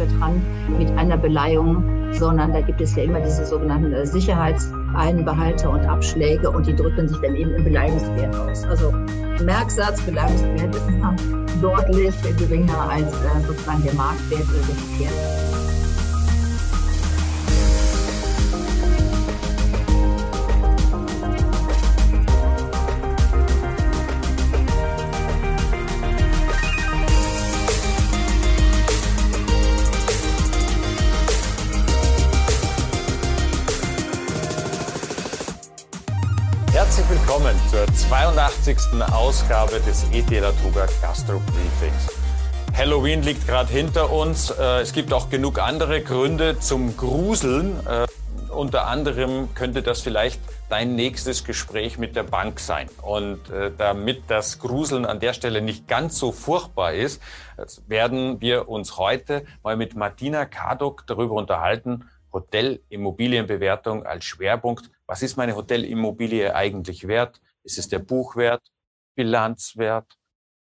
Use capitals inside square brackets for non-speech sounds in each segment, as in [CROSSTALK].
Bank dran mit einer Beleihung, sondern da gibt es ja immer diese sogenannten äh, Sicherheitseinbehalte und Abschläge und die drücken sich dann eben im Beleihungswert aus. Also Merksatz, Beleihungswert ist immer deutlich geringer als äh, sozusagen der Marktwert der 82. Ausgabe des ETLA Truger Gastro Briefings. Halloween liegt gerade hinter uns. Äh, es gibt auch genug andere Gründe zum Gruseln. Äh, unter anderem könnte das vielleicht dein nächstes Gespräch mit der Bank sein. Und äh, damit das Gruseln an der Stelle nicht ganz so furchtbar ist, werden wir uns heute mal mit Martina Kardok darüber unterhalten, Hotelimmobilienbewertung als Schwerpunkt. Was ist meine Hotelimmobilie eigentlich wert? Ist es der Buchwert, Bilanzwert,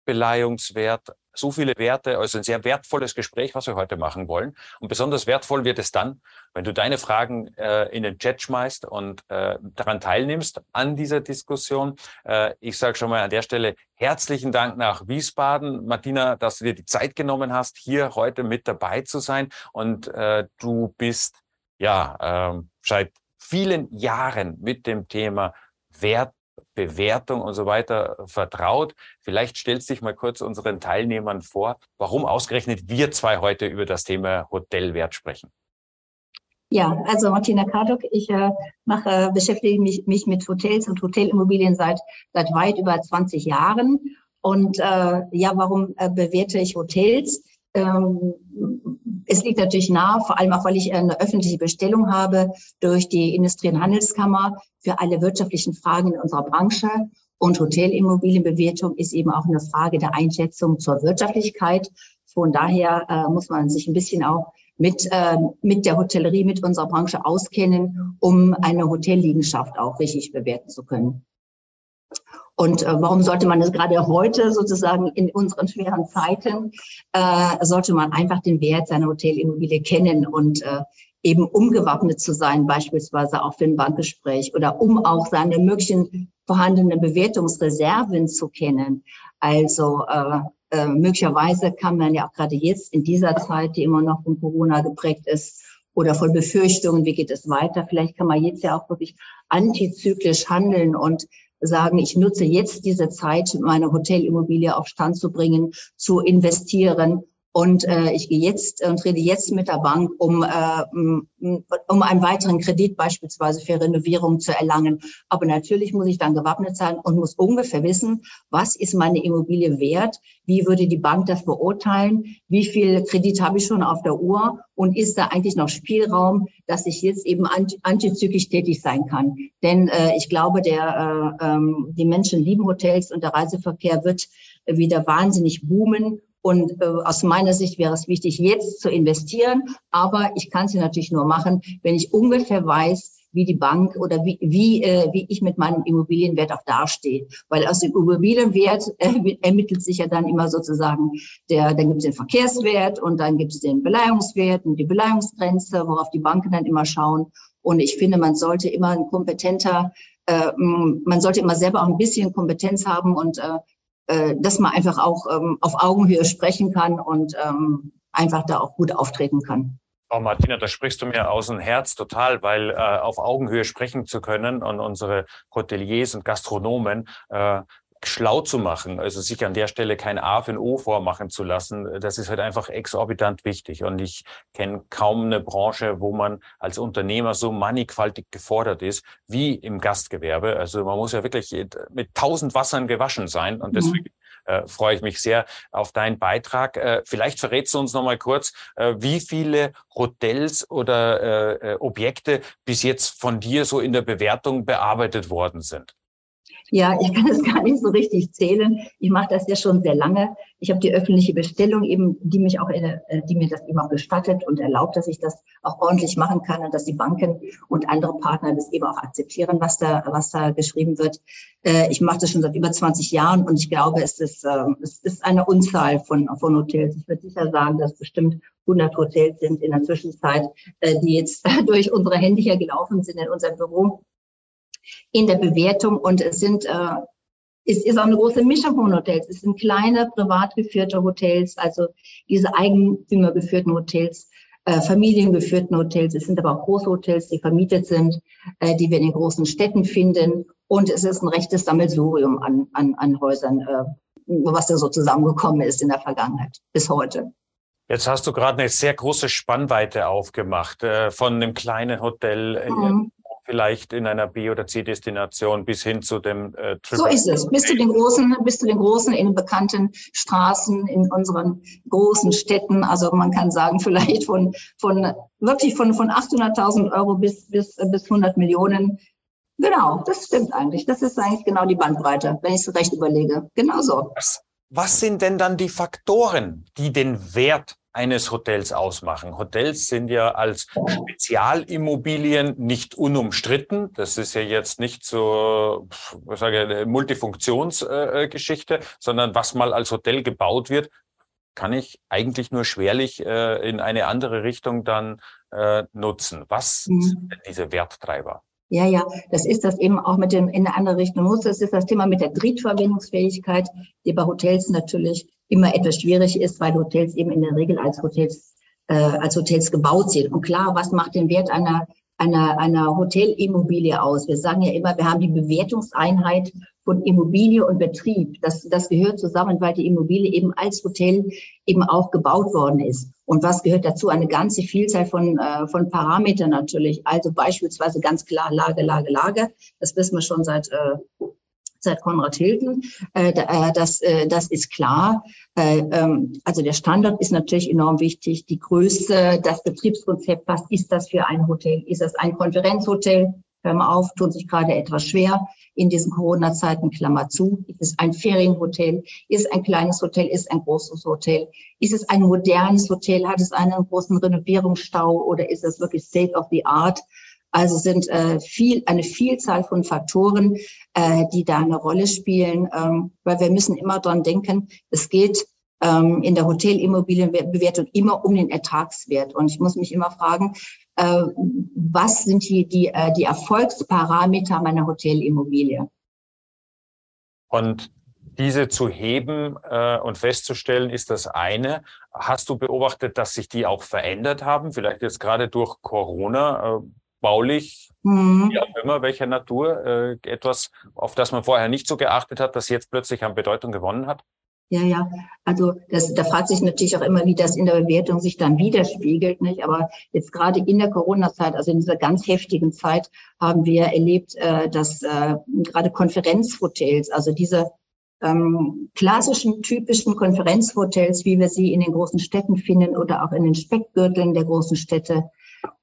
Beleihungswert? So viele Werte, also ein sehr wertvolles Gespräch, was wir heute machen wollen. Und besonders wertvoll wird es dann, wenn du deine Fragen äh, in den Chat schmeißt und äh, daran teilnimmst an dieser Diskussion. Äh, ich sage schon mal an der Stelle herzlichen Dank nach Wiesbaden, Martina, dass du dir die Zeit genommen hast, hier heute mit dabei zu sein. Und äh, du bist ja, äh, seit vielen Jahren mit dem Thema Wert, Bewertung und so weiter vertraut. Vielleicht stellst dich mal kurz unseren Teilnehmern vor, warum ausgerechnet wir zwei heute über das Thema Hotelwert sprechen. Ja, also Martina Karduk, ich äh, mache, beschäftige mich, mich mit Hotels und Hotelimmobilien seit, seit weit über 20 Jahren. Und äh, ja, warum äh, bewerte ich Hotels? Ähm, es liegt natürlich nahe, vor allem auch, weil ich eine öffentliche Bestellung habe durch die Industrie- und Handelskammer für alle wirtschaftlichen Fragen in unserer Branche. Und Hotelimmobilienbewertung ist eben auch eine Frage der Einschätzung zur Wirtschaftlichkeit. Von daher äh, muss man sich ein bisschen auch mit, äh, mit der Hotellerie, mit unserer Branche auskennen, um eine Hotelliegenschaft auch richtig bewerten zu können. Und äh, warum sollte man das gerade heute sozusagen in unseren schweren Zeiten, äh, sollte man einfach den Wert seiner Hotelimmobilie kennen und äh, eben umgewappnet zu sein, beispielsweise auch für ein Bankgespräch oder um auch seine möglichen vorhandenen Bewertungsreserven zu kennen. Also äh, äh, möglicherweise kann man ja auch gerade jetzt in dieser Zeit, die immer noch von Corona geprägt ist, oder von Befürchtungen, wie geht es weiter, vielleicht kann man jetzt ja auch wirklich antizyklisch handeln und sagen, ich nutze jetzt diese Zeit, meine Hotelimmobilie auf Stand zu bringen, zu investieren und äh, ich gehe jetzt und rede jetzt mit der Bank, um, äh, um einen weiteren Kredit beispielsweise für Renovierung zu erlangen. Aber natürlich muss ich dann gewappnet sein und muss ungefähr wissen, was ist meine Immobilie wert? Wie würde die Bank das beurteilen? Wie viel Kredit habe ich schon auf der Uhr? Und ist da eigentlich noch Spielraum, dass ich jetzt eben antizyklisch tätig sein kann? Denn äh, ich glaube, der, äh, ähm, die Menschen lieben Hotels und der Reiseverkehr wird wieder wahnsinnig boomen. Und äh, aus meiner Sicht wäre es wichtig, jetzt zu investieren. Aber ich kann es natürlich nur machen, wenn ich ungefähr weiß, wie die Bank oder wie, wie, äh, wie ich mit meinem Immobilienwert auch dastehe. Weil aus dem Immobilienwert äh, ermittelt sich ja dann immer sozusagen, der, dann gibt es den Verkehrswert und dann gibt es den Beleihungswert und die Beleihungsgrenze, worauf die Banken dann immer schauen. Und ich finde, man sollte immer ein kompetenter, äh, man sollte immer selber auch ein bisschen Kompetenz haben und äh, äh, dass man einfach auch ähm, auf Augenhöhe sprechen kann und ähm, einfach da auch gut auftreten kann. Oh Martina, da sprichst du mir aus dem Herz total, weil äh, auf Augenhöhe sprechen zu können und unsere Hoteliers und Gastronomen äh, schlau zu machen, also sich an der Stelle kein A für ein O vormachen zu lassen, das ist halt einfach exorbitant wichtig. Und ich kenne kaum eine Branche, wo man als Unternehmer so mannigfaltig gefordert ist wie im Gastgewerbe. Also man muss ja wirklich mit tausend Wassern gewaschen sein und mhm. deswegen äh, freue ich mich sehr auf deinen Beitrag. Äh, vielleicht verrätst du uns noch mal kurz, äh, wie viele Hotels oder äh, äh, Objekte bis jetzt von dir so in der Bewertung bearbeitet worden sind. Ja, ich kann es [LAUGHS] gar nicht so richtig zählen. Ich mache das ja schon sehr lange. Ich habe die öffentliche Bestellung eben, die mich auch, äh, die mir das eben auch gestattet und erlaubt, dass ich das auch ordentlich machen kann und dass die Banken und andere Partner das eben auch akzeptieren, was da, was da geschrieben wird. Äh, ich mache das schon seit über 20 Jahren und ich glaube, es ist, ähm, es ist eine Unzahl von, von Hotels. Ich würde sicher sagen, dass bestimmt 100 Hotels sind in der Zwischenzeit, äh, die jetzt [LAUGHS] durch unsere Hände hier gelaufen sind in unserem Büro in der Bewertung und es sind äh, es ist auch eine große Mischung von Hotels. Es sind kleine, privat geführte Hotels, also diese eigentümergeführten Hotels, äh, familiengeführten Hotels. Es sind aber auch große Hotels, die vermietet sind, äh, die wir in den großen Städten finden. Und es ist ein rechtes Sammelsurium an, an, an Häusern, äh, was da so zusammengekommen ist in der Vergangenheit bis heute. Jetzt hast du gerade eine sehr große Spannweite aufgemacht, äh, von einem kleinen Hotel mhm vielleicht in einer B- oder C-Destination bis hin zu dem äh, So ist es. Bis zu den großen, bis zu den großen in bekannten Straßen in unseren großen Städten. Also man kann sagen, [LAUGHS] vielleicht von, von wirklich von, von 800.000 Euro bis, bis, bis 100 Millionen. Genau, das stimmt eigentlich. Das ist eigentlich genau die Bandbreite, wenn ich es recht überlege. Genau so. Was, was sind denn dann die Faktoren, die den Wert eines Hotels ausmachen. Hotels sind ja als Spezialimmobilien nicht unumstritten. Das ist ja jetzt nicht so, was sage ich, eine Multifunktionsgeschichte, äh, sondern was mal als Hotel gebaut wird, kann ich eigentlich nur schwerlich äh, in eine andere Richtung dann äh, nutzen. Was mhm. sind denn diese Werttreiber? Ja, ja, das ist das eben auch mit dem in eine andere Richtung muss. Das ist das Thema mit der Drittverwendungsfähigkeit, die bei Hotels natürlich immer etwas schwierig ist, weil Hotels eben in der Regel als Hotels äh, als Hotels gebaut sind. Und klar, was macht den Wert einer einer, einer Hotelimmobilie aus? Wir sagen ja immer, wir haben die Bewertungseinheit von Immobilie und Betrieb. Das, das gehört zusammen, weil die Immobilie eben als Hotel eben auch gebaut worden ist. Und was gehört dazu? Eine ganze Vielzahl von, äh, von Parametern natürlich. Also beispielsweise ganz klar Lage, Lage, Lage. Das wissen wir schon seit äh, seit Konrad Hilton. Äh, äh, das, äh, das ist klar. Äh, ähm, also der Standort ist natürlich enorm wichtig. Die Größe, das Betriebskonzept, was ist das für ein Hotel? Ist das ein Konferenzhotel? Hör mal auf, tun sich gerade etwas schwer in diesen Corona-Zeiten, Klammer zu. Ist es ein Ferienhotel? Ist es ein kleines Hotel? Ist es ein großes Hotel? Ist es ein modernes Hotel? Hat es einen großen Renovierungsstau oder ist es wirklich State of the Art? Also sind äh, viel, eine Vielzahl von Faktoren, äh, die da eine Rolle spielen, ähm, weil wir müssen immer dran denken, es geht ähm, in der Hotelimmobilienbewertung immer um den Ertragswert. Und ich muss mich immer fragen, äh, was sind die, die, äh, die Erfolgsparameter meiner Hotelimmobilie? Und diese zu heben äh, und festzustellen, ist das eine. Hast du beobachtet, dass sich die auch verändert haben? Vielleicht jetzt gerade durch Corona, äh, baulich, mhm. wie auch immer, welcher Natur, äh, etwas, auf das man vorher nicht so geachtet hat, das jetzt plötzlich an Bedeutung gewonnen hat? Ja, ja. Also das, da fragt sich natürlich auch immer, wie das in der Bewertung sich dann widerspiegelt. Nicht? Aber jetzt gerade in der Corona-Zeit, also in dieser ganz heftigen Zeit, haben wir erlebt, äh, dass äh, gerade Konferenzhotels, also diese ähm, klassischen, typischen Konferenzhotels, wie wir sie in den großen Städten finden oder auch in den Speckgürteln der großen Städte,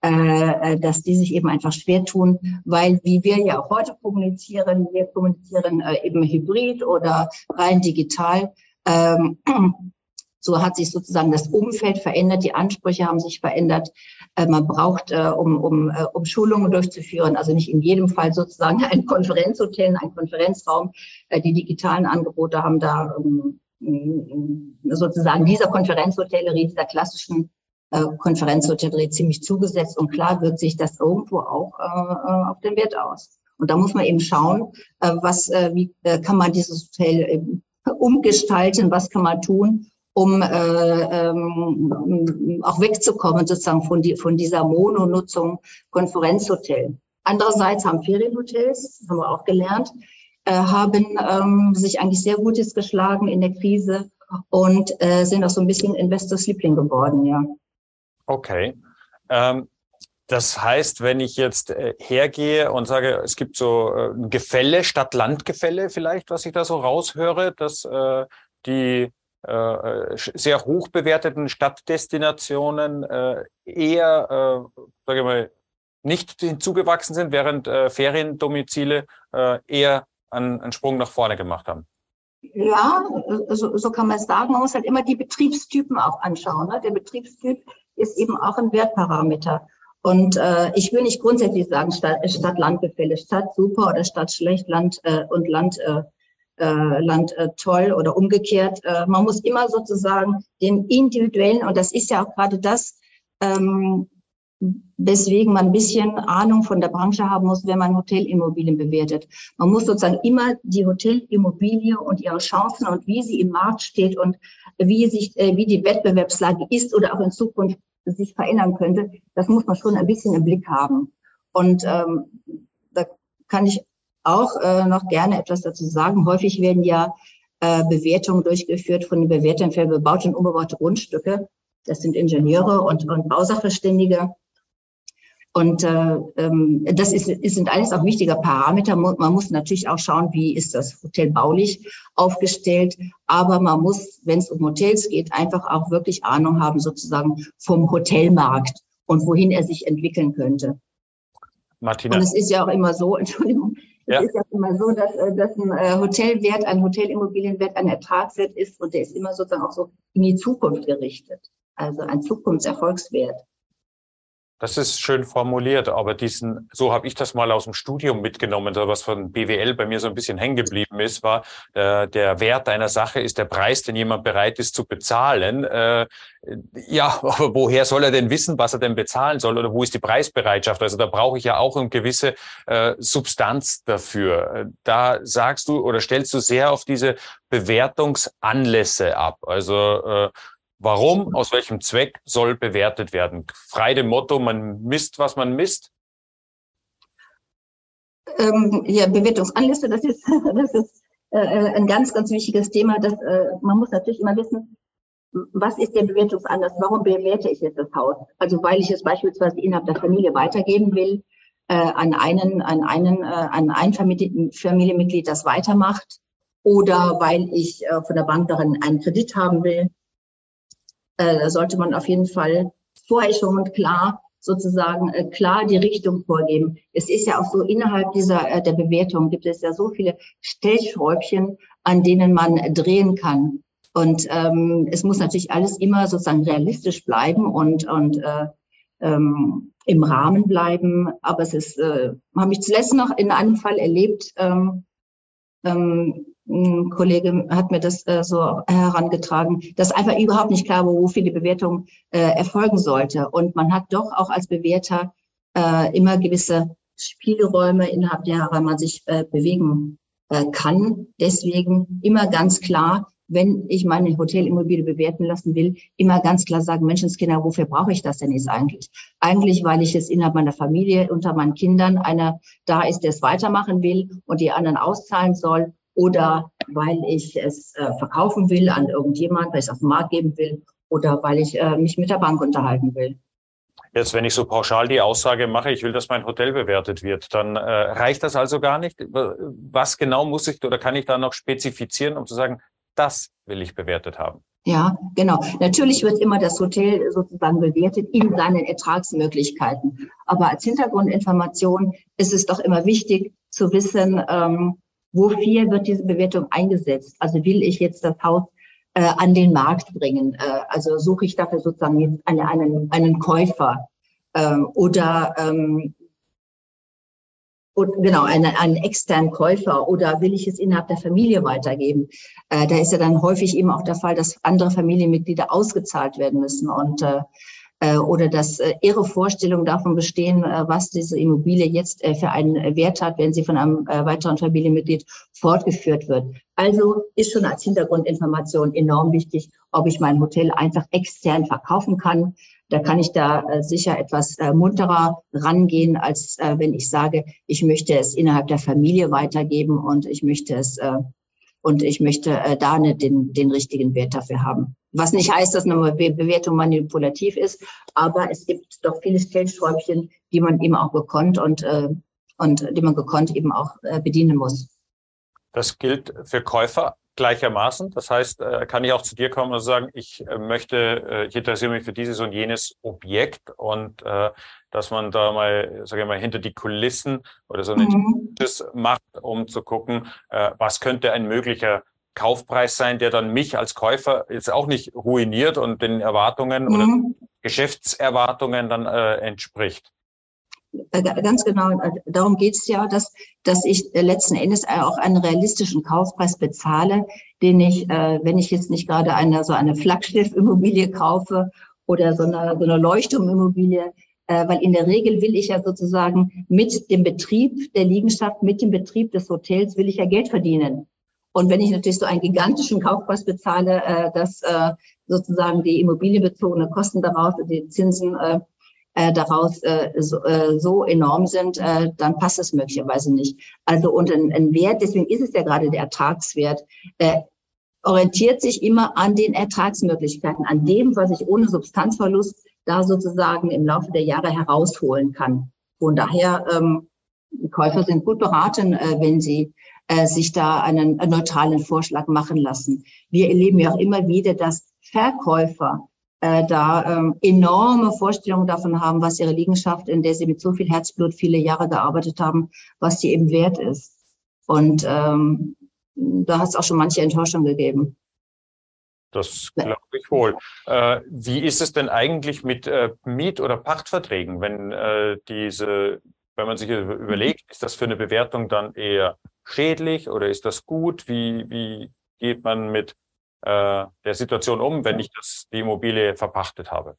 äh, äh, dass die sich eben einfach schwer tun, weil wie wir ja auch heute kommunizieren, wir kommunizieren äh, eben hybrid oder rein digital. Ähm, [CLEARS THROAT] so hat sich sozusagen das Umfeld verändert, die Ansprüche haben sich verändert. Äh, man braucht, äh, um, um, um Schulungen durchzuführen, also nicht in jedem Fall sozusagen ein Konferenzhotel, ein Konferenzraum. Die digitalen Angebote haben da ähm, sozusagen dieser Konferenzhotellerie, dieser klassischen Konferenzhotellerie ziemlich zugesetzt und klar wirkt sich das irgendwo auch äh, äh, auf den Wert aus. Und da muss man eben schauen, äh, was, äh, wie äh, kann man dieses Hotel eben umgestalten, was kann man tun, um äh, ähm, auch wegzukommen sozusagen von, die, von dieser Mononutzung Konferenzhotel. Andererseits haben Ferienhotels, haben wir auch gelernt, äh, haben ähm, sich eigentlich sehr Gutes geschlagen in der Krise und äh, sind auch so ein bisschen Investors Liebling geworden, ja. Okay. Ähm, das heißt, wenn ich jetzt äh, hergehe und sage, es gibt so äh, Gefälle, Stadt-Land-Gefälle vielleicht, was ich da so raushöre, dass äh, die äh, äh sehr hoch bewerteten Stadtdestinationen äh, eher, sage ich mal, nicht hinzugewachsen sind, während äh, Feriendomizile eher einen, einen Sprung nach vorne gemacht haben. Ja, so, so kann man es sagen. Man muss halt immer die Betriebstypen auch anschauen. Ne? Der Betriebstyp ist eben auch ein Wertparameter. Und äh, ich will nicht grundsätzlich sagen, Stadt-Land-Gefälle, Stadt super oder Stadt schlecht, Land äh, und Land, äh, äh, Land äh, toll oder umgekehrt. Äh, man muss immer sozusagen den individuellen, und das ist ja auch gerade das, ähm, weswegen man ein bisschen Ahnung von der Branche haben muss, wenn man Hotelimmobilien bewertet. Man muss sozusagen immer die Hotelimmobilie und ihre Chancen und wie sie im Markt steht und wie sich, äh, wie die Wettbewerbslage ist oder auch in Zukunft sich verändern könnte, das muss man schon ein bisschen im Blick haben. Und ähm, da kann ich auch äh, noch gerne etwas dazu sagen. Häufig werden ja äh, Bewertungen durchgeführt von den Bewertern für bebaute und unbebaute Grundstücke. Das sind Ingenieure und, und Bausachverständige. Und äh, ähm, das ist, ist, sind alles auch wichtige Parameter. Man muss natürlich auch schauen, wie ist das Hotel baulich aufgestellt. Aber man muss, wenn es um Hotels geht, einfach auch wirklich Ahnung haben sozusagen vom Hotelmarkt und wohin er sich entwickeln könnte. Martina. Und es ist ja auch immer so, [LAUGHS] Entschuldigung, ja. es ist ja immer so, dass, äh, dass ein äh, Hotelwert, ein Hotelimmobilienwert ein Ertragswert ist und der ist immer sozusagen auch so in die Zukunft gerichtet. Also ein Zukunftserfolgswert. Das ist schön formuliert, aber diesen, so habe ich das mal aus dem Studium mitgenommen, was von BWL bei mir so ein bisschen hängen geblieben ist, war, äh, der Wert einer Sache ist der Preis, den jemand bereit ist zu bezahlen. Äh, ja, aber woher soll er denn wissen, was er denn bezahlen soll oder wo ist die Preisbereitschaft? Also da brauche ich ja auch eine gewisse äh, Substanz dafür. Da sagst du oder stellst du sehr auf diese Bewertungsanlässe ab. Also äh, Warum, aus welchem Zweck soll bewertet werden? Frei dem Motto, man misst, was man misst? Ähm, ja, Bewertungsanliste, das ist, [LAUGHS] das ist äh, ein ganz, ganz wichtiges Thema. Das, äh, man muss natürlich immer wissen, was ist der Bewertungsanlass? Warum bewerte ich jetzt das Haus? Also weil ich es beispielsweise innerhalb der Familie weitergeben will, äh, an einen, an einen, äh, an ein Familienmitglied, das weitermacht, oder weil ich äh, von der Bank darin einen Kredit haben will äh, da sollte man auf jeden Fall vorher schon klar sozusagen äh, klar die Richtung vorgeben. Es ist ja auch so, innerhalb dieser äh, der Bewertung gibt es ja so viele Stellschräubchen, an denen man drehen kann. Und ähm, es muss natürlich alles immer sozusagen realistisch bleiben und, und äh, ähm, im Rahmen bleiben. Aber es ist, äh, habe ich zuletzt noch in einem Fall erlebt, ähm, ähm, ein Kollege hat mir das äh, so herangetragen, dass einfach überhaupt nicht klar war, wofür die Bewertung äh, erfolgen sollte. Und man hat doch auch als Bewerter äh, immer gewisse Spielräume, innerhalb derer man sich äh, bewegen äh, kann. Deswegen immer ganz klar, wenn ich meine Hotelimmobilie bewerten lassen will, immer ganz klar sagen, Menschenskinder, wofür brauche ich das denn jetzt eigentlich? Eigentlich, weil ich es innerhalb meiner Familie, unter meinen Kindern, einer da ist, der es weitermachen will und die anderen auszahlen soll oder weil ich es äh, verkaufen will an irgendjemand, weil ich es auf den Markt geben will oder weil ich äh, mich mit der Bank unterhalten will. Jetzt, wenn ich so pauschal die Aussage mache, ich will, dass mein Hotel bewertet wird, dann äh, reicht das also gar nicht. Was genau muss ich oder kann ich da noch spezifizieren, um zu sagen, das will ich bewertet haben? Ja, genau. Natürlich wird immer das Hotel sozusagen bewertet in seinen Ertragsmöglichkeiten. Aber als Hintergrundinformation ist es doch immer wichtig zu wissen, ähm, wofür wird diese Bewertung eingesetzt? Also will ich jetzt das Haus äh, an den Markt bringen? Äh, also suche ich dafür sozusagen jetzt eine, einen, einen Käufer ähm, oder ähm, und, genau, einen, einen externen Käufer oder will ich es innerhalb der Familie weitergeben? Äh, da ist ja dann häufig eben auch der Fall, dass andere Familienmitglieder ausgezahlt werden müssen. Und äh, äh, oder dass äh, ihre Vorstellungen davon bestehen, äh, was diese Immobilie jetzt für einen Wert hat, wenn sie von einem weiteren Familienmitglied fortgeführt wird. Also ist schon als Hintergrundinformation enorm wichtig, ob ich mein Hotel einfach extern verkaufen kann. Da kann ich da sicher etwas munterer rangehen, als wenn ich sage, ich möchte es innerhalb der Familie weitergeben und ich möchte es und ich möchte äh, da ne, den, den richtigen Wert dafür haben. Was nicht heißt, dass eine Bewertung manipulativ ist, aber es gibt doch viele Stellschräubchen, die man eben auch gekonnt und, äh, und die man gekonnt eben auch äh, bedienen muss. Das gilt für Käufer gleichermaßen? Das heißt, äh, kann ich auch zu dir kommen und sagen, ich äh, möchte, äh, ich interessiere mich für dieses und jenes Objekt und äh, dass man da mal, sage ich mal, hinter die Kulissen oder so ein mhm. macht, um zu gucken, äh, was könnte ein möglicher Kaufpreis sein, der dann mich als Käufer jetzt auch nicht ruiniert und den Erwartungen mhm. oder Geschäftserwartungen dann äh, entspricht. Äh, ganz genau, äh, darum geht es ja, dass, dass ich äh, letzten Endes auch einen realistischen Kaufpreis bezahle, den ich, wenn ich jetzt nicht gerade eine, so eine Flaggschiff-Immobilie kaufe oder so eine, so eine Leuchtturmimmobilie, weil in der Regel will ich ja sozusagen mit dem Betrieb der Liegenschaft, mit dem Betrieb des Hotels will ich ja Geld verdienen. Und wenn ich natürlich so einen gigantischen Kaufpreis bezahle, dass sozusagen die immobilienbezogenen Kosten daraus, die Zinsen äh, äh, daraus äh, so, äh, so enorm sind, äh, dann passt es möglicherweise nicht. Also und ein, ein Wert, deswegen ist es ja gerade der Ertragswert, äh, orientiert sich immer an den Ertragsmöglichkeiten, an dem, was ich ohne Substanzverlust da sozusagen im Laufe der Jahre herausholen kann. Von daher, ähm, Käufer sind gut beraten, äh, wenn sie äh, sich da einen, einen neutralen Vorschlag machen lassen. Wir erleben ja auch immer wieder, dass Verkäufer äh, da ähm, enorme Vorstellungen davon haben, was ihre Liegenschaft, in der sie mit so viel Herzblut viele Jahre gearbeitet haben, was die eben wert ist. Und ähm, da hat es auch schon manche Enttäuschung gegeben. Das glaube ich wohl. Äh, wie ist es denn eigentlich mit äh, Miet- oder Pachtverträgen, wenn äh, diese, wenn man sich überlegt, ist das für eine Bewertung dann eher schädlich oder ist das gut? Wie, wie geht man mit äh, der Situation um, wenn ich das, die Immobilie verpachtet habe?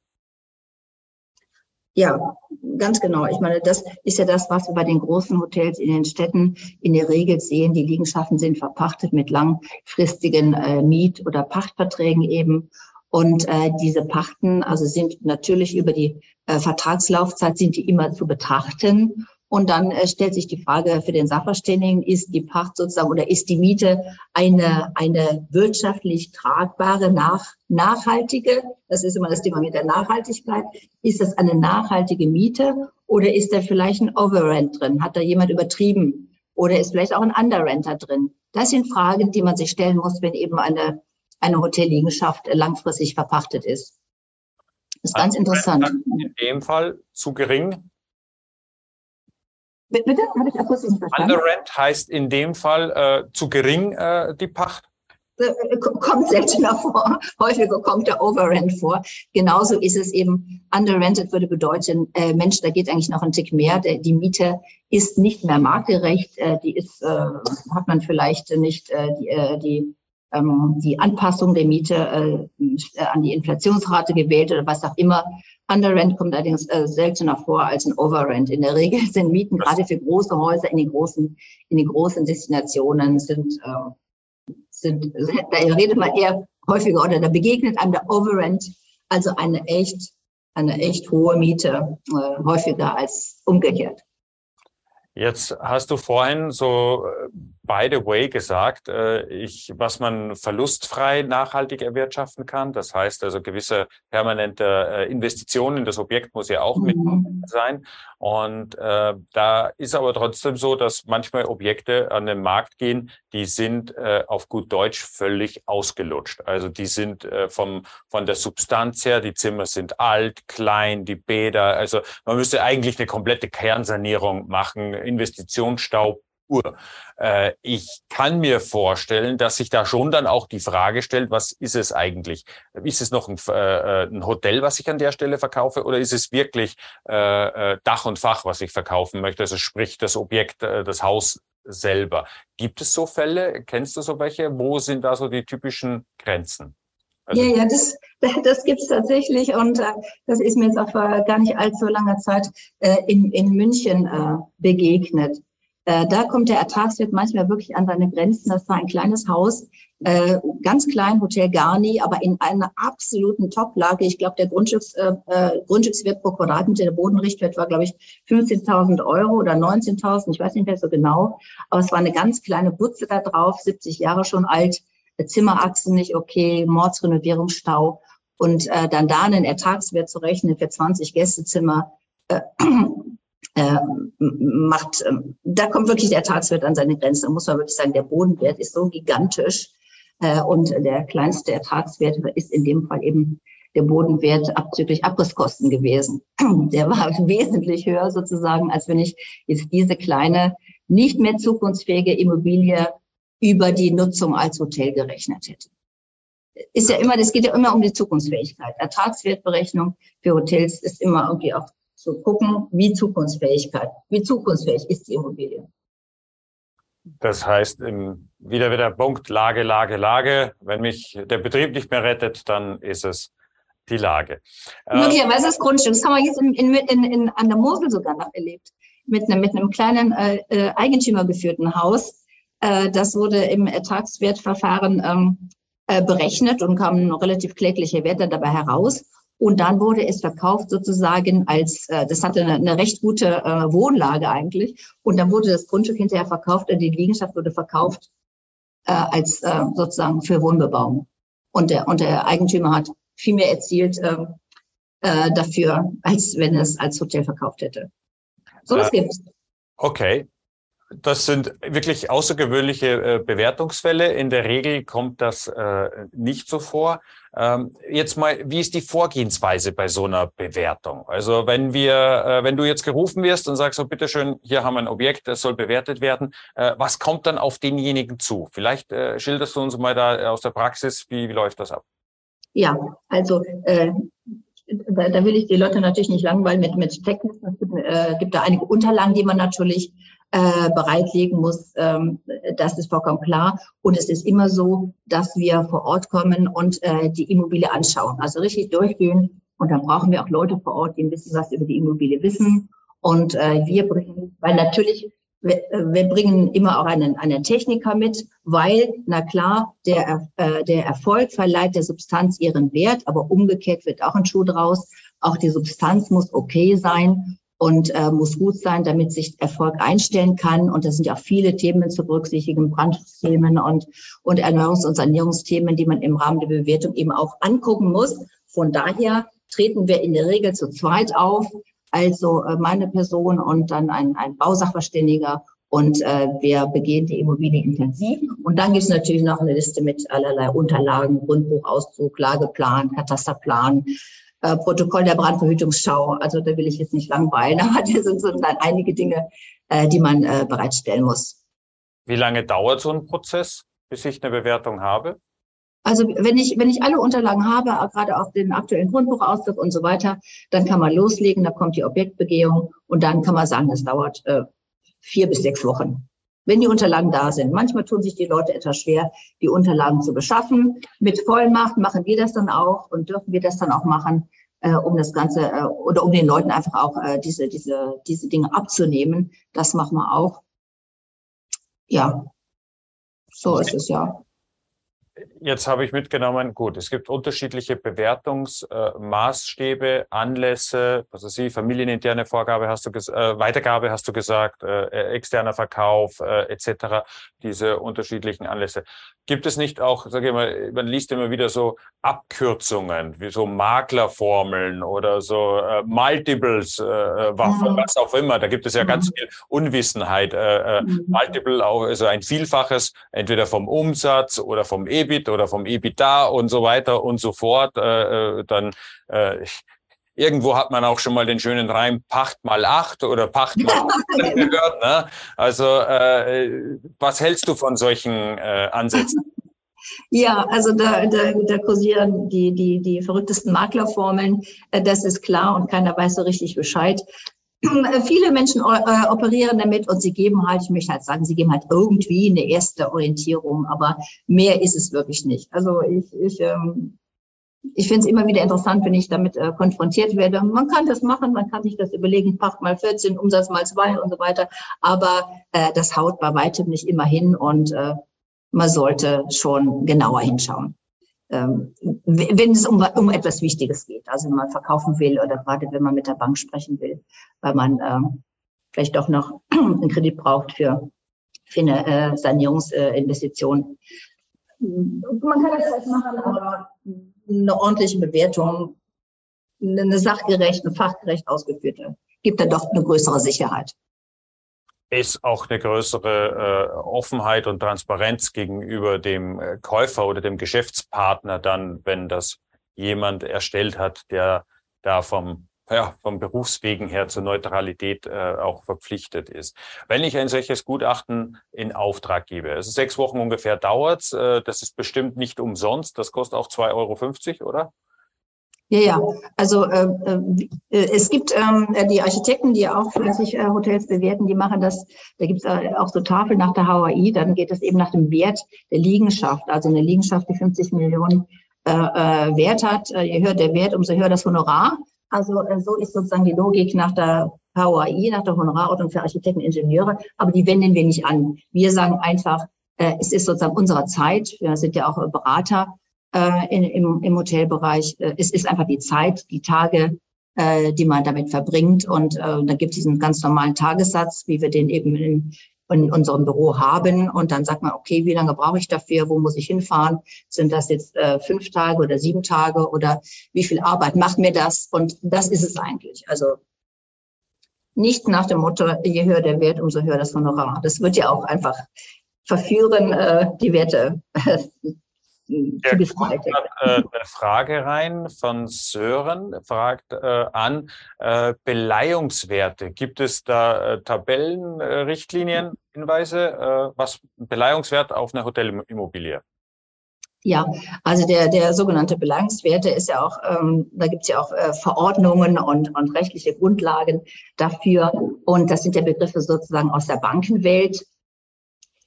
Ja, ganz genau. Ich meine, das ist ja das, was wir bei den großen Hotels in den Städten in der Regel sehen. Die Liegenschaften sind verpachtet mit langfristigen äh, Miet- oder Pachtverträgen eben. Und äh, diese Pachten, also sind natürlich über die äh, Vertragslaufzeit sind die immer zu betrachten. Und dann äh, stellt sich die Frage für den Sachverständigen, ist die Pacht sozusagen oder ist die Miete eine, eine wirtschaftlich tragbare, nach, nachhaltige, das ist immer das Thema mit der Nachhaltigkeit, ist das eine nachhaltige Miete oder ist da vielleicht ein Overrent drin? Hat da jemand übertrieben? Oder ist vielleicht auch ein Underrenter drin? Das sind Fragen, die man sich stellen muss, wenn eben eine, eine Hotelliegenschaft langfristig verpachtet ist. Das ist ganz interessant. In dem Fall zu gering, Bitte? Habe ich akustisch verstanden? Underrent heißt in dem Fall äh, zu gering äh, die Pacht? Äh, äh, kommt seltener vor. Häufiger kommt der Overrent vor. Genauso ist es eben, underrented würde bedeuten, äh, Mensch, da geht eigentlich noch ein Tick mehr. Der, die Miete ist nicht mehr marktgerecht. Äh, die ist, äh, hat man vielleicht nicht äh, die, äh, die, die Anpassung der Miete äh, an die Inflationsrate gewählt oder was auch immer. Underrent kommt allerdings äh, seltener vor als ein Overrent. In der Regel [LAUGHS] sind Mieten gerade für große Häuser in den großen, in den großen Destinationen sind, äh, sind, [LAUGHS] da redet man eher häufiger oder da begegnet einem der Overrent, also eine echt, eine echt hohe Miete, häufiger als umgekehrt. Jetzt hast du vorhin so by the way gesagt, äh, ich, was man verlustfrei nachhaltig erwirtschaften kann. Das heißt also gewisse permanente äh, Investitionen in das Objekt muss ja auch mhm. mit sein. Und äh, da ist aber trotzdem so, dass manchmal Objekte an den Markt gehen, die sind äh, auf gut Deutsch völlig ausgelutscht. Also die sind äh, vom, von der Substanz her, die Zimmer sind alt, klein, die Bäder. Also man müsste eigentlich eine komplette Kernsanierung machen, Investitionsstaub Uhr. Äh, ich kann mir vorstellen, dass sich da schon dann auch die Frage stellt, was ist es eigentlich? Ist es noch ein, äh, ein Hotel, was ich an der Stelle verkaufe, oder ist es wirklich äh, äh Dach und Fach, was ich verkaufen möchte? Also sprich das Objekt, äh, das Haus selber. Gibt es so Fälle? Kennst du so welche? Wo sind da so die typischen Grenzen? Also ja, ja, das, [LAUGHS] das gibt es tatsächlich und äh, das ist mir jetzt auch vor gar nicht allzu langer Zeit äh, in, in München äh, begegnet. Äh, da kommt der Ertragswert manchmal wirklich an seine Grenzen. Das war ein kleines Haus, äh, ganz klein, Hotel Garni, aber in einer absoluten Top-Lage. Ich glaube, der Grundstücks, äh, äh, Grundstückswert pro Quadratmeter, der Bodenrichtwert war, glaube ich, 15.000 Euro oder 19.000, ich weiß nicht mehr so genau. Aber es war eine ganz kleine Butze da drauf, 70 Jahre schon alt, Zimmerachsen nicht okay, Mordsrenovierungsstau. Und äh, dann da einen Ertragswert zu rechnen für 20 Gästezimmer, äh, [CLEARS THROAT] äh, macht, äh, da kommt wirklich der Ertragswert an seine Grenzen. Da muss man wirklich sagen, der Bodenwert ist so gigantisch, Äh, und der kleinste Ertragswert ist in dem Fall eben der Bodenwert abzüglich Abrisskosten gewesen. [CLEARS THROAT] Der war [LAUGHS] wesentlich höher sozusagen, als wenn ich jetzt diese kleine, nicht mehr zukunftsfähige Immobilie über die Nutzung als Hotel gerechnet hätte. Ist ja immer, das geht ja immer um die Zukunftsfähigkeit. Ertragswertberechnung für Hotels ist immer irgendwie auch zu gucken, wie Zukunftsfähigkeit, wie zukunftsfähig ist die Immobilie. Das heißt, wieder wieder Punkt Lage, Lage, Lage. Wenn mich der Betrieb nicht mehr rettet, dann ist es die Lage. Möglicherweise das Grundstück. Das haben wir jetzt in, in, in, an der Mosel sogar noch erlebt. Mit einem, mit einem kleinen äh, äh eigentümergeführten Haus. Äh, das wurde im Ertragswertverfahren ähm, äh, berechnet und kam relativ klägliche Werte dabei heraus. Und dann wurde es verkauft sozusagen als, äh, das hatte eine, eine recht gute äh, Wohnlage eigentlich. Und dann wurde das Grundstück hinterher verkauft und die Liegenschaft wurde verkauft äh, als äh, sozusagen für Wohnbebauung. Und der, und der Eigentümer hat viel mehr erzielt äh, äh, dafür, als wenn es als Hotel verkauft hätte. So was äh, gibt's. Okay. Das sind wirklich außergewöhnliche äh, Bewertungsfälle. In der Regel kommt das äh, nicht so vor. Ähm, jetzt mal, wie ist die Vorgehensweise bei so einer Bewertung? Also wenn wir, äh, wenn du jetzt gerufen wirst und sagst, so bitteschön, hier haben wir ein Objekt, das soll bewertet werden, was kommt dann auf denjenigen zu? Vielleicht schilderst du uns mal da aus der Praxis, wie, wie läuft das ab? Ja, also äh, da, da will ich die Leute natürlich nicht langweilen mit, mit Checklisten. Es gibt, äh, gibt da einige Unterlagen, die man natürlich äh, bereitlegen muss. Ähm, das ist vollkommen klar. Und es ist immer so, dass wir vor Ort kommen und äh, die Immobilie anschauen. Also richtig durchgehen. Und dann brauchen wir auch Leute vor Ort, die ein bisschen was über die Immobilie wissen. Und äh, wir bringen, weil natürlich wir, wir bringen immer auch einen, einen Techniker mit, weil, na klar, der, äh, der Erfolg verleiht der Substanz ihren Wert, aber umgekehrt wird auch ein Schuh draus. Auch die Substanz muss okay sein und äh, muss gut sein, damit sich Erfolg einstellen kann. Und da sind ja auch viele Themen zu berücksichtigen, Brandthemen und, und Erneuerungs- und Sanierungsthemen, die man im Rahmen der Bewertung eben auch angucken muss. Von daher treten wir in der Regel zu zweit auf also äh, meine Person und dann ein, ein Bausachverständiger und äh, wir begehen die Immobilie intensiv. Und dann gibt es natürlich noch eine Liste mit allerlei Unterlagen, Grundbuchauszug, Lageplan, Katasterplan, äh, Protokoll der Brandverhütungsschau. Also da will ich jetzt nicht langweilen, [LAUGHS] aber das sind so dann einige Dinge, äh, die man äh, bereitstellen muss. Wie lange dauert so ein Prozess, bis ich eine Bewertung habe? Also wenn ich, wenn ich alle Unterlagen habe, gerade auch den aktuellen Grundbuchauszug und so weiter, dann kann man loslegen, da kommt die Objektbegehung und dann kann man sagen, es dauert äh, vier bis sechs Wochen. Wenn die Unterlagen da sind. Manchmal tun sich die Leute etwas schwer, die Unterlagen zu beschaffen. Mit Vollmacht machen wir das dann auch und dürfen wir das dann auch machen, äh, um das Ganze äh, oder um den Leuten einfach auch äh, diese, diese, diese Dinge abzunehmen. Das machen wir auch. Ja, so ist es ja. Jetzt habe ich mitgenommen, gut, es gibt unterschiedliche Bewertungsmaßstäbe, äh, Anlässe, was weiß ich, familieninterne Vorgabe hast du äh, Weitergabe hast du gesagt, äh, äh externer Verkauf äh, etc. Diese unterschiedlichen Anlässe. Gibt es nicht auch, sage ich mal, man liest immer wieder so Abkürzungen, wie so Maklerformeln oder so äh, Multiples, äh, mhm. was auch immer. Da gibt es ja mhm. ganz viel Unwissenheit. Äh, mhm. Multiple auch, also ein Vielfaches, entweder vom Umsatz oder vom EBIT oder vom EBITDA und so weiter und so fort. Äh, dann äh, Irgendwo hat man auch schon mal den schönen Reim Pacht mal acht oder Pacht mal [LAUGHS] acht gehört. Ne? Also äh, was hältst du von solchen äh, Ansätzen? Ja, also da, da, da kursieren die, die, die verrücktesten Maklerformeln. Äh, das ist klar und keiner weiß so richtig Bescheid. Viele Menschen äh, operieren damit und sie geben halt, ich möchte halt sagen, sie geben halt irgendwie eine erste Orientierung, aber mehr ist es wirklich nicht. Also ich, ich ähm, ich finde es immer wieder interessant, wenn ich damit äh, konfrontiert werde. Man kann das machen, man kann sich das überlegen, Pacht mal 14, Umsatz mal zwei und so weiter. Aber äh, das haut bei weitem nicht immer hin und äh, man sollte schon genauer hinschauen. Ähm, wenn es um, um etwas Wichtiges geht, also wenn man verkaufen will oder gerade wenn man mit der Bank sprechen will, weil man äh, vielleicht doch noch [CLEARS THROAT] einen Kredit braucht für, für eine äh, Sanierungsinvestition. man kann das halt machen, aber eine ordentliche Bewertung, eine sachgerecht, eine fachgerecht ausgeführte, gibt dann doch eine größere Sicherheit. Ist auch eine größere äh, Offenheit und Transparenz gegenüber dem äh, Käufer oder dem Geschäftspartner dann, wenn das jemand erstellt hat, der da vom ja, vom Berufswegen her zur Neutralität äh, auch verpflichtet ist. Wenn ich ein solches Gutachten in Auftrag gebe, also sechs Wochen ungefähr dauert äh, das ist bestimmt nicht umsonst, das kostet auch 2,50 Euro, oder? Ja, ja. Also äh, äh, es gibt ähm, die Architekten, die auch fleißig äh, Hotels bewerten, die machen das. Da gibt es äh, auch so Tafeln nach der HAI. Dann geht es eben nach dem Wert der Liegenschaft. Also eine Liegenschaft, die 50 Millionen äh, äh, Wert hat. Äh, je höher der Wert, umso höher das Honorar. Also äh, so ist sozusagen die Logik nach der HAI, nach der Honorarordnung für Architekten Ingenieure. Aber die wenden wir nicht an. Wir sagen einfach, äh, es ist sozusagen unsere Zeit. Wir sind ja auch Berater äh, in, im, im Hotelbereich. Äh, es ist einfach die Zeit, die Tage, äh, die man damit verbringt. Und äh, da gibt es diesen ganz normalen Tagessatz, wie wir den eben in, in unserem Büro haben. Und dann sagt man, okay, wie lange brauche ich dafür? Wo muss ich hinfahren? Sind das jetzt äh, fünf Tage oder sieben Tage oder wie viel Arbeit macht mir das? Und das ist es eigentlich. Also nicht nach dem Motto, je höher der Wert, umso höher das Honorar. Das wird ja auch einfach verführen, äh, die Werte der hat äh, eine Frage rein von Sören, fragt äh, an, äh, Beleihungswerte. Gibt es da äh, Tabellen, äh, Richtlinien, Hinweise, was Beleihungswert auf eine Hotelimmobilie? Ja, also der, der sogenannte Beleihungswerte ist ja auch, ähm, da gibt es ja auch äh, Verordnungen und, und rechtliche Grundlagen dafür. Und das sind ja Begriffe sozusagen aus der Bankenwelt.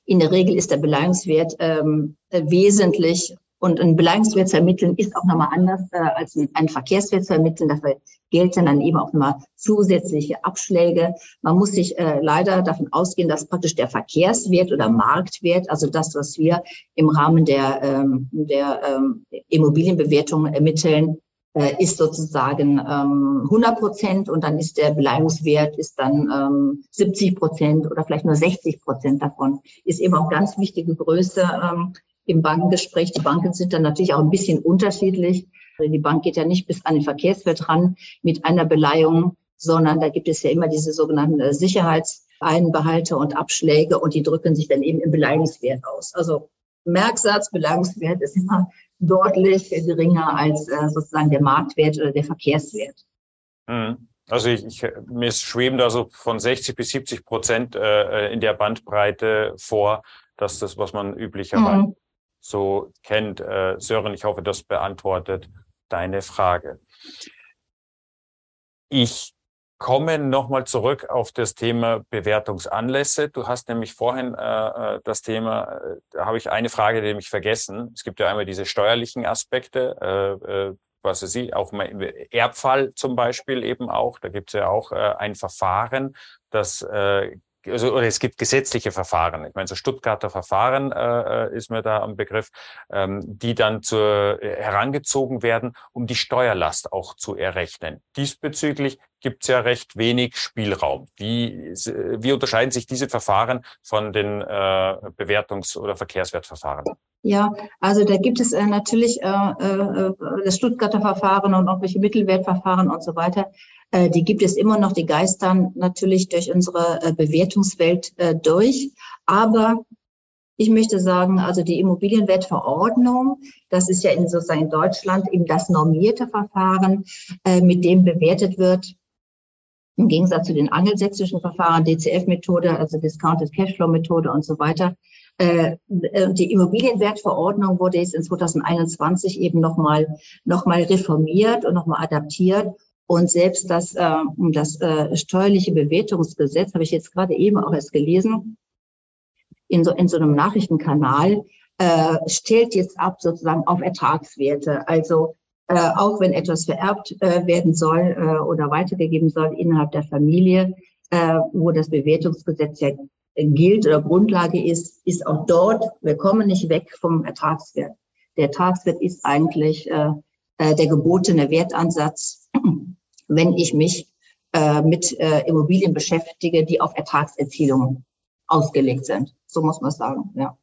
In der Regel ist der Beleihungswert ähm, wesentlich und ein Beleihungswert zu ermitteln ist auch nochmal anders äh, als einen Verkehrswert zu ermitteln. Dafür gelten dann eben auch nochmal zusätzliche Abschläge. Man muss sich äh, leider davon ausgehen, dass praktisch der Verkehrswert oder Marktwert, also das, was wir im Rahmen der, ähm, der ähm, Immobilienbewertung ermitteln, äh, ist sozusagen ähm, 100 Prozent und dann ist der Beleihungswert ist dann ähm, 70 Prozent oder vielleicht nur 60 Prozent davon. Ist eben auch ganz wichtige Größe ähm, im Bankengespräch. Die Banken sind dann natürlich auch ein bisschen unterschiedlich. Die Bank geht ja nicht bis an den Verkehrswert ran mit einer Beleihung, sondern da gibt es ja immer diese sogenannten äh, Sicherheitseinbehalte und Abschläge und die drücken sich dann eben im Beleihungswert aus. Also Merksatz, Beleihungswert ist immer deutlich geringer als äh, sozusagen der Marktwert oder der Verkehrswert. Mhm. Also ich, ich, mir schweben da so von 60 bis 70 Prozent äh, in der Bandbreite vor, dass das, was man üblicherweise mhm. so kennt. Äh, Sören, ich hoffe, das beantwortet deine Frage. Ich komme nochmal zurück auf das Thema Bewertungsanlässe. Du hast nämlich vorhin äh, äh das Thema, äh, da habe ich eine Frage nämlich vergessen. Es gibt ja einmal diese steuerlichen Aspekte, äh, äh, was ich, auch im Erbfall zum Beispiel eben auch. Da gibt es ja auch äh, ein Verfahren, das äh, also oder es gibt gesetzliche Verfahren. Ich meine, so Stuttgarter Verfahren äh, äh, ist mir da am Begriff, ähm, die dann zur, äh, herangezogen werden, um die Steuerlast auch zu errechnen. Diesbezüglich gibt es ja recht wenig Spielraum. Wie, wie unterscheiden sich diese Verfahren von den äh, Bewertungs- oder Verkehrswertverfahren? Ja, also da gibt es äh, natürlich äh, äh, das Stuttgarter Verfahren und irgendwelche Mittelwertverfahren und so weiter. Äh, die gibt es immer noch, die geistern natürlich durch unsere äh, Bewertungswelt äh, durch. Aber ich möchte sagen, also die Immobilienwertverordnung, das ist ja in, sozusagen in Deutschland eben das normierte Verfahren, mit dem bewertet wird, im Gegensatz zu den angelsächsischen Verfahren, DCF-Methode, also Discounted Cashflow-Methode und so weiter. Die Immobilienwertverordnung wurde jetzt in 2021 eben nochmal noch mal reformiert und nochmal adaptiert und selbst das, äh, das äh, steuerliche Bewertungsgesetz habe ich jetzt gerade eben auch erst gelesen, in so, in so einem Nachrichtenkanal, äh, stellt jetzt ab sozusagen auf Ertragswerte. Also äh, auch wenn etwas vererbt äh, werden soll äh, oder weitergegeben soll innerhalb der Familie, äh, wo das Bewertungsgesetz ja gilt oder Grundlage ist, ist auch dort, wir kommen nicht weg vom Ertragswert. Der Ertragswert ist eigentlich äh, äh der gebotene Wertansatz wenn ich mich äh, mit äh, Immobilien beschäftige, die auf Ertragserzielung ausgelegt sind. So muss man sagen, ja.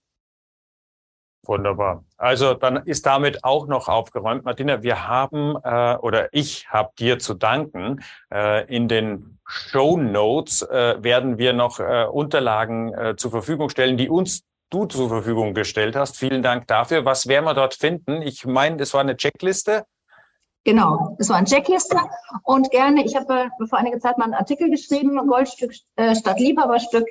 Wunderbar. Also dann ist damit auch noch aufgeräumt. Martina, wir haben äh, oder ich habe dir zu danken. Äh, in den Show Notes äh, werden wir noch äh, Unterlagen äh, zur Verfügung stellen, die uns du zur Verfügung gestellt hast. Vielen Dank dafür. Was werden wir dort finden? Ich meine, das war eine Checkliste. Genau, es war eine Checkliste und gerne, ich habe äh, vor einiger Zeit mal einen Artikel geschrieben, Goldstück äh, statt Liebhaberstück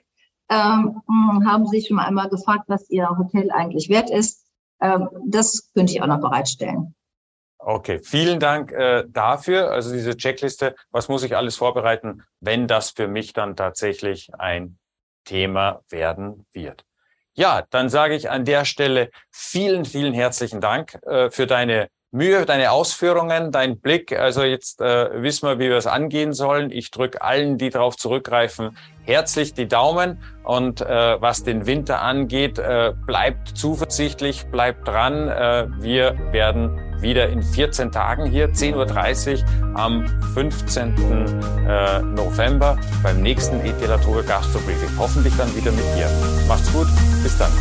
ähm, haben Sie schon einmal gefragt, was Ihr Hotel eigentlich wert ist. Ähm, das könnte ich auch noch bereitstellen. Okay, vielen Dank äh, dafür. Also diese Checkliste, was muss ich alles vorbereiten, wenn das für mich dann tatsächlich ein Thema werden wird. Ja, dann sage ich an der Stelle vielen, vielen herzlichen Dank äh, für deine Mühe, deine Ausführungen, dein Blick. Also jetzt äh, wissen wir, wie wir es angehen sollen. Ich drücke allen, die darauf zurückgreifen, herzlich die Daumen. Und äh, was den Winter angeht, äh, bleibt zuversichtlich, bleibt dran. Äh, wir werden wieder in 14 Tagen hier, 10.30 Uhr am 15. Äh, November beim nächsten ET Latour Gastro Briefing. Hoffentlich dann wieder mit dir. Macht's gut, bis dann.